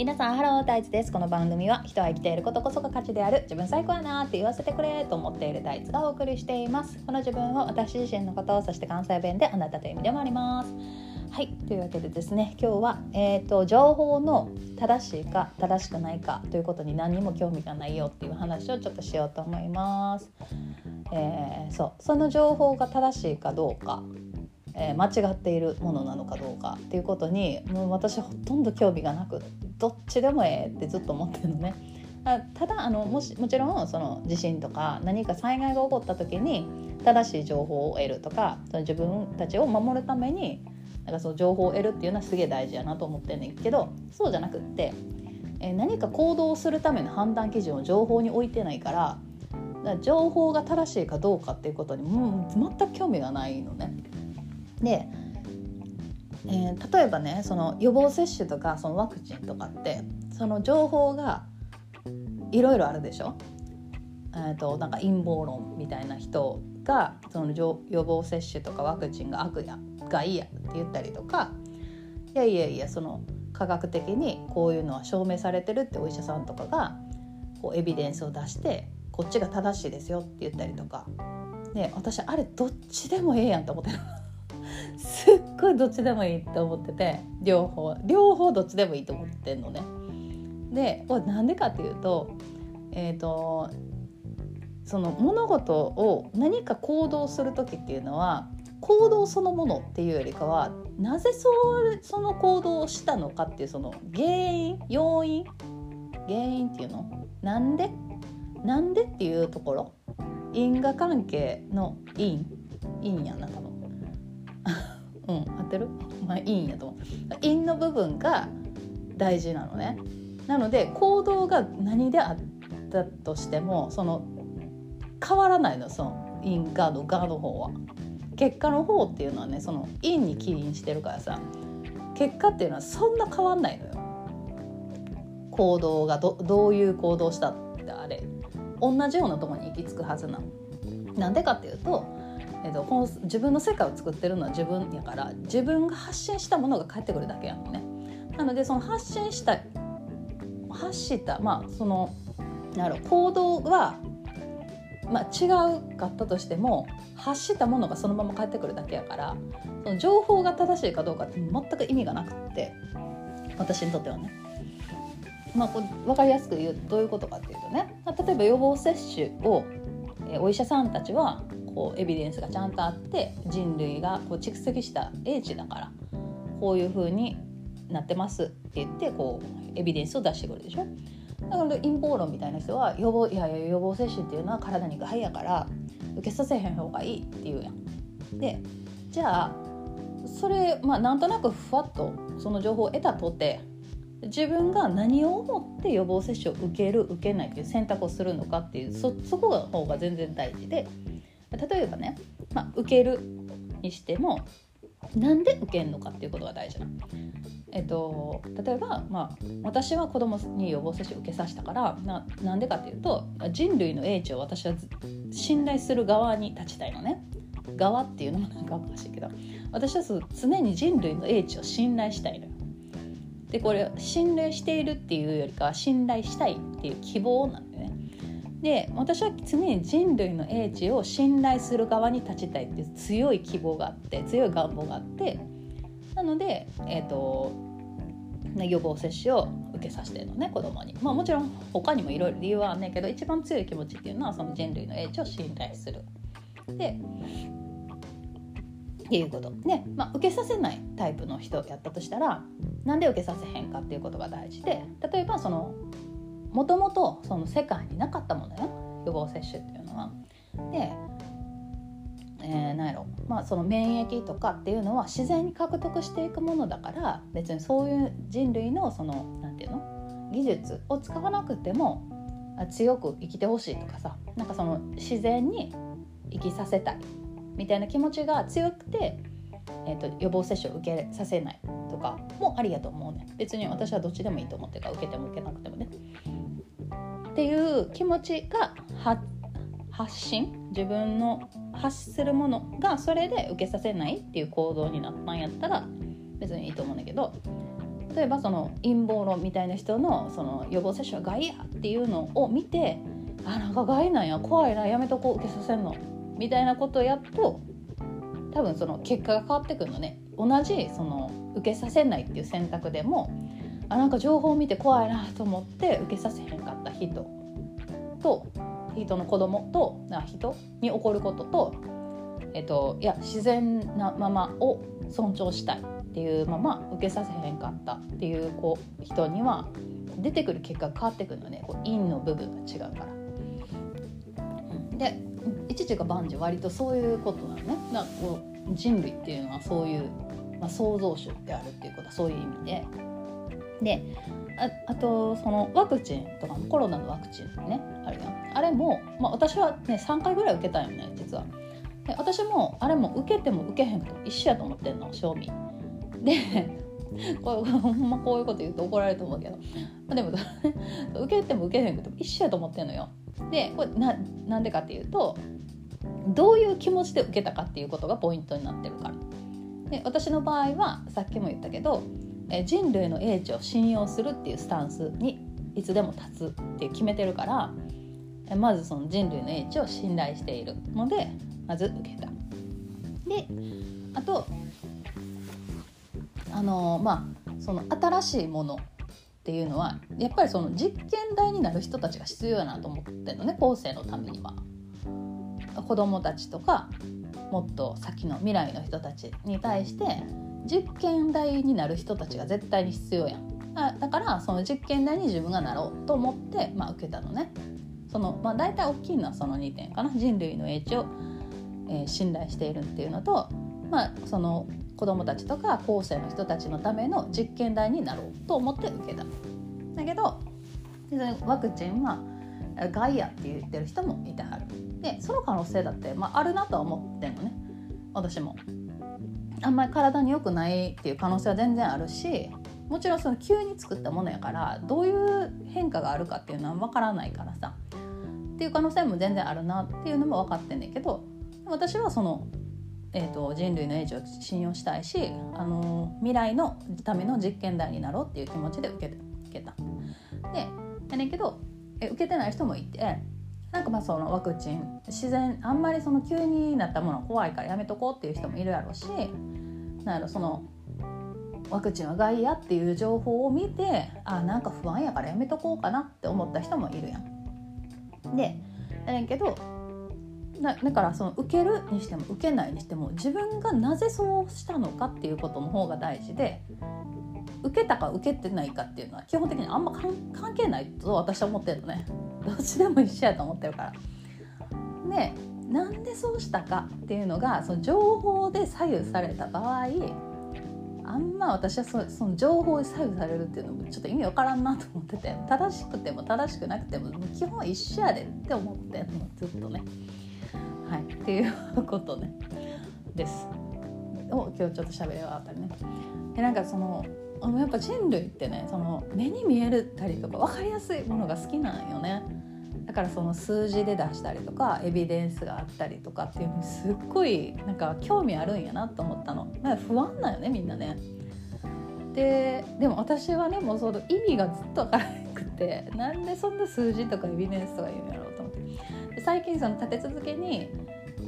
皆さんハロー大地です。この番組は人は生きていることこそが価値である。自分最高やなって言わせてくれと思っている大地がお送りしています。この自分を私自身のことをそして関西弁であなたという意味でもあります。はい。というわけでですね今日は、えーと、情報の正しいか正しくないかということに何にも興味がないよっていう話をちょっとしようと思います、えー、そう。その情報が正しいかどうかえー、間違っているものなのかどうかっていうことにもう私ほとんど興味がなくどっちでもええってずっと思ってるのね。ただあのもしもちろんその地震とか何か災害が起こった時に正しい情報を得るとかその自分たちを守るためになんかその情報を得るっていうのはすげえ大事やなと思ってんねんけどそうじゃなくって、え何か行動するための判断基準を情報に置いてないからから情報が正しいかどうかっていうことにもう全く興味がないのね。で、えー、例えばねその予防接種とかそのワクチンとかってその情報がいろいろあるでしょ、えーと、なんか陰謀論みたいな人がその予防接種とかワクチンが悪やがいいやって言ったりとかいやいやいやその科学的にこういうのは証明されてるってお医者さんとかがこうエビデンスを出してこっちが正しいですよって言ったりとか。で私あれどっちでもええやんと思ってる。すっごいどっちでもいいって思ってて両方両方どっちでもいいと思ってんのね。でこれなんでかっていうとえっ、ー、とその物事を何か行動する時っていうのは行動そのものっていうよりかはなぜそうその行動をしたのかっていうその原因要因原因っていうの？なんで？なんでっていうところ。因果関係の因？因やな多分。うん。合ってる？まあいいんやと。思う陰の部分が大事なのね。なので行動が何であったとしてもその変わらないのその陰ガードガード方は。結果の方っていうのはねその陰に起因してるからさ。結果っていうのはそんな変わんないのよ。行動がどどういう行動したってあれ。同じようなとこに行き着くはずなの。なんでかっていうとえっと、自分の世界を作ってるのは自分やから自分が発信したものが返ってくるだけやのね。なのでその発信した発したまあそのなる行動は、まあ、違うかったとしても発したものがそのまま返ってくるだけやからその情報が正しいかどうかって全く意味がなくって私にとってはね。まあ、こう分かりやすく言うとどういうことかっていうとね例えば予防接種をお医者さんたちはこうエビデンスがちゃんとあって人類がこう蓄積した英知だからこういう風になってますって言ってこうエビデンスを出してくるでしょだから陰謀論みたいな人は予防いやいや予防接種っていうのは体に害やから受けさせへん方がいいって言うやん。でじゃあそれまあなんとなくふわっとその情報を得たとて自分が何を思って予防接種を受ける受けないっていう選択をするのかっていうそそこが方が全然大事で例えばね、まあ、受けるにしてもなんで受けるのかっていうことが大事な。えっと、例えば、まあ、私は子供に予防接種受けさせたからななんでかっていうと人類の英知を私は信頼する側に立ちたいのね。側っていうのもなんかおかしいけど私は常に人類の英知を信頼したいのよ。でこれ信頼しているっていうよりかは信頼したいっていう希望なんで私は常に人類の英知を信頼する側に立ちたいっていう強い希望があって強い願望があってなので、えーと、予防接種を受けさせてるのね子供にまあもちろん他にもいろいろ理由はあんねんけど一番強い気持ちっていうのはその人類の英知を信頼する。でっていうことで、まあ、受けさせないタイプの人やったとしたらなんで受けさせへんかっていうことが大事で例えばそのもともとその世界になかったものよ。予防接種っていうのは。でえー、なんやろ。まあその免疫とかっていうのは自然に獲得していくものだから別にそういう人類のそのなんていうの？技術を使わなくても強く生きてほしいとかさ。なんかその自然に生きさせたいみたいな気持ちが強くて、えーと、予防接種を受けさせない。もありやと思うね別に私はどっちでもいいと思ってから受けても受けなくてもね。っていう気持ちが発信自分の発するものがそれで受けさせないっていう行動になったんやったら別にいいと思うんだけど。例えばその陰謀論みたいな人のその予防接種は害やっていうのを見てあなんか害なんや怖いなやめとこう受けさせんの。みたいなことをやっと多分その結果が変わってくるのね。同じその受けさせないっていう選択でもあなんか情報を見て怖いなと思って受けさせへんかった人と人の子供とな人に起こることと,、えっと、いや自然なままを尊重したいっていうまま受けさせへんかったっていうこう人には出てくる結果が変わってくるのねこう陰の部分が違うから。で一時が万事割とそういうことなのね。だこう人類っていうのはそういう、まあ、創造主であるっていうことはそういう意味で。でああとそのワクチンとかコロナのワクチンね。あるやん。あれも、まあ、私はね3回ぐらい受けたんよね実は。で私もあれも受けても受けへんと一緒やと思ってんの賞味。で これ ほんまこういうこと言うと怒られると思うけど。まあでも 受けても受けへんくても一緒やと思ってんのよ。でこれななんでかっていうとどういう気持ちで受けたかっていうことがポイントになってるから。で私の場合はさっきも言ったけど人類の英知を信用するっていうスタンスにいつでも立つって決めてるからまずその人類の英知を信頼しているのでまず受けた。であとあのまあその新しいものっていうのはやっぱりその実験台になる人たちが必要やなと思ってるのね後世のためには。子供たちとかもっと先の未来の人たちに対して実験台になる人たちが絶対に必要やん。だからその実験台に自分がなろうと思って、まあ、受けたのね。その、まあ、大体大きいのはその2点かな。人類の英知を、えー、信頼しているっていうのと、まあ、その子供たちとか後世の人たちのための実験台になろうと思って受けた。だけどワクチンはガイアって言ってる人もいてはる。でその可能性だって、まあ、あるなとは思ってんのね。私も。あんまり体に良くないっていう可能性は全然あるしもちろんその急に作ったものやからどういう変化があるかっていうのは分からないからさ。っていう可能性も全然あるなっていうのも分かってんねんけど私はその、えーと、人類の英知を信用したいし、あの未来のための実験台になろうっていう気持ちで受け受けた。でやねんけどえ受けてない人もいてなんかまあそのワクチン自然あんまりその急になったもの怖いからやめとこうっていう人もいるやろうしなんそのワクチンは害やっていう情報を見てあなんか不安やからやめとこうかなって思った人もいるやん。でやねんけどだだからその受けるにしても受けないにしても自分がなぜそうしたのかっていうことの方が大事で受けたか受けてないかっていうのは基本的にあんま関係ないと私は思ってるのね。どっちでも一緒やと思ってるから。でなんでそうしたかっていうのがその情報で左右された場合あんま私はそその情報で左右されるっていうのもちょっと意味わからんなと思ってて正しくても正しくなくても基本一緒やでって思ってんのずっとね。はいっていうことねですを今日ちょっと喋り終わったね。でなんかそのやっぱ人類ってねその目に見えるたりとか分かりやすいものが好きなんよね。だからその数字で出したりとかエビデンスがあったりとかっていうのにすっごいなんか興味あるんやなと思ったの。なんか不安だよねみんなね。ででも私はねもうその意味がずっと分からなくてなんでそんな数字とかエビデンスとか言うんやろうと思って。最近その立て続けに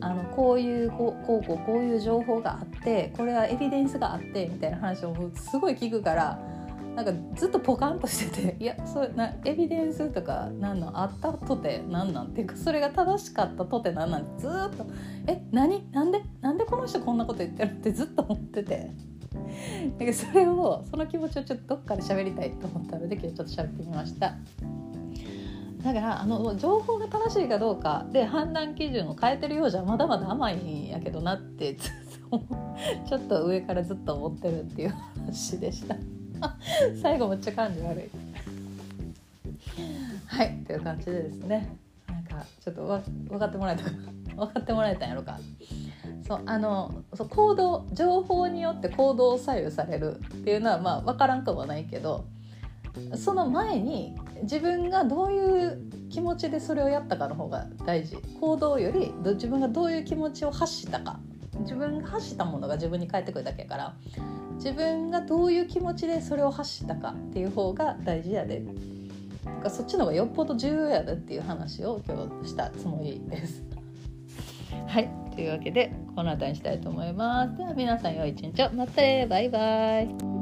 あのこういうこうこうこうこういう情報があってこれはエビデンスがあってみたいな話をすごい聞くからなんかずっとポカンとしてていやそうなエビデンスとかなんなんあったとてなんなんていうかそれが正しかったとて何なんなんずっとえ何？なんで？なんでこの人こんなこと言ってるってずっと思ってて。だかそれをその気持ちをちょっとどっかで喋りたいと思ったので今日ちょっと喋ってみました。だからあの情報が正しいかどうかで判断基準を変えてるようじゃまだまだ甘いんやけどなってちょっと上からずっと思ってるっていう話でした。最後めっちゃ感じ悪い。はいという感じでですね。なんかちょっとわ分かってもらえたか分かってもらえたんやろか。そうあのそう行動情報によって行動を左右されるっていうのはまあ分からんかもないけどその前に自分がどういう気持ちでそれをやったかの方が大事。行動より自分がどういう気持ちを発したか。自分が発したものが自分に返ってくるだけやから。自分がどういう気持ちでそれを発したかっていう方が大事やで。かそっちの方がよっぽど重要やでっていう話を今日したつもりです。はい。というわけでこの辺りにしたいと思います。では皆さん良い一日を。またね。バイバイ。